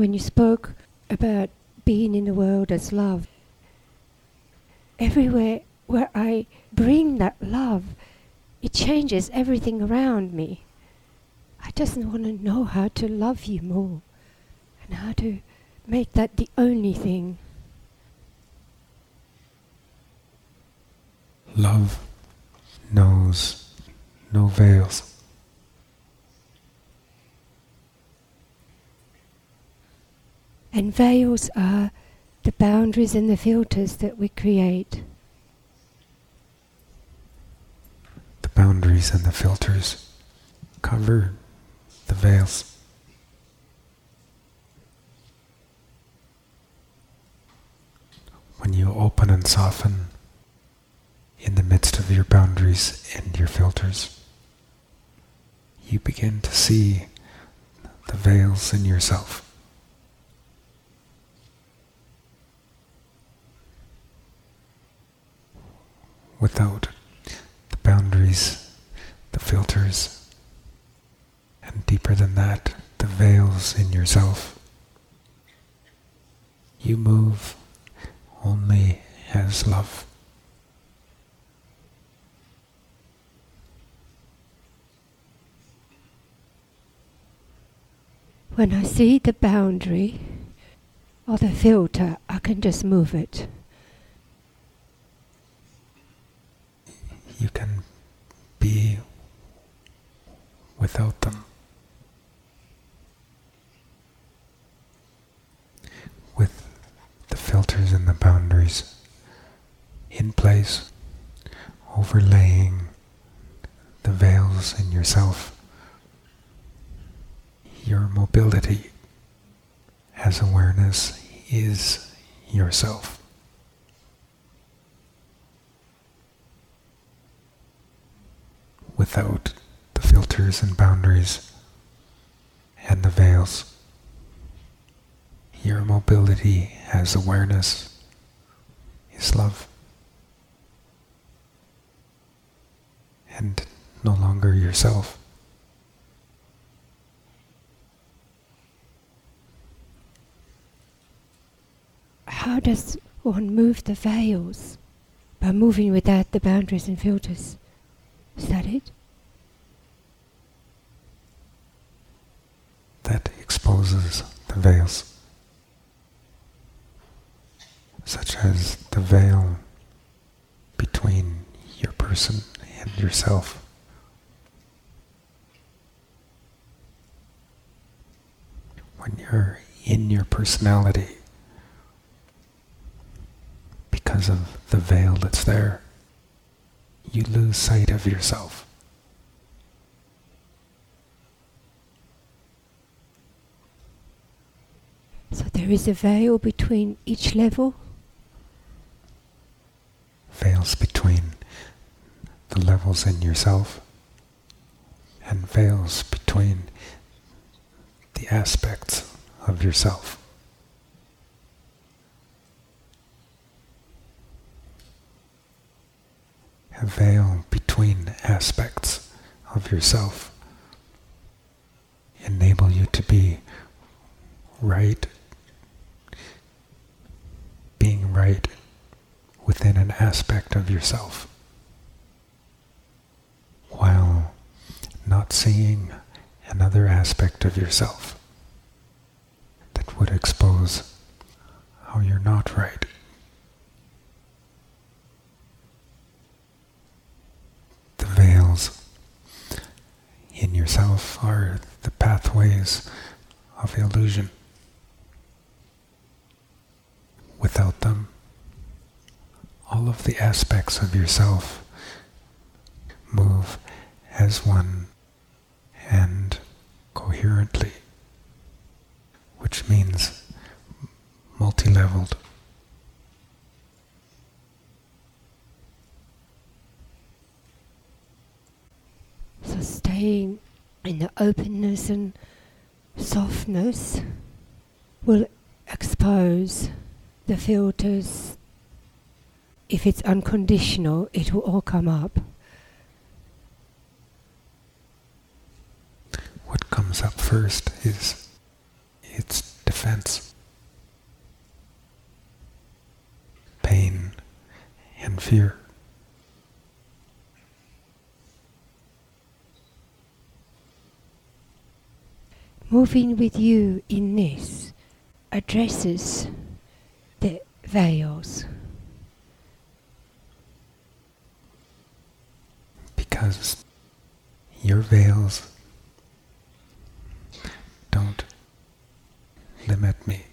when you spoke about being in the world as love, everywhere where I bring that love, it changes everything around me. I just want to know how to love you more and how to make that the only thing. Love knows no veils. And veils are the boundaries and the filters that we create. The boundaries and the filters cover the veils. When you open and soften in the midst of your boundaries and your filters, you begin to see the veils in yourself. Without the boundaries, the filters, and deeper than that, the veils in yourself, you move only as love. When I see the boundary or the filter, I can just move it. You can be without them. With the filters and the boundaries in place, overlaying the veils in yourself your mobility as awareness is yourself. Without the filters and boundaries and the veils, your mobility as awareness is love. And no longer yourself. how does one move the veils? By moving without the boundaries and filters. Is that it? That exposes the veils, such as the veil between your person and yourself. When you're in your personality, because of the veil that's there. You lose sight of yourself. So there is a veil between each level? Veils between the levels in yourself and veils between the aspects of yourself. A veil between aspects of yourself enable you to be right, being right within an aspect of yourself, while not seeing another aspect of yourself that would expose how you're not right. veils are the pathways of illusion. Without them, all of the aspects of yourself move as one and coherently, which means multi-leveled. So staying in the openness and softness will expose the filters. If it's unconditional, it will all come up. What comes up first is its defense, pain, and fear. moving with you in this addresses the veils. Because your veils don't limit me.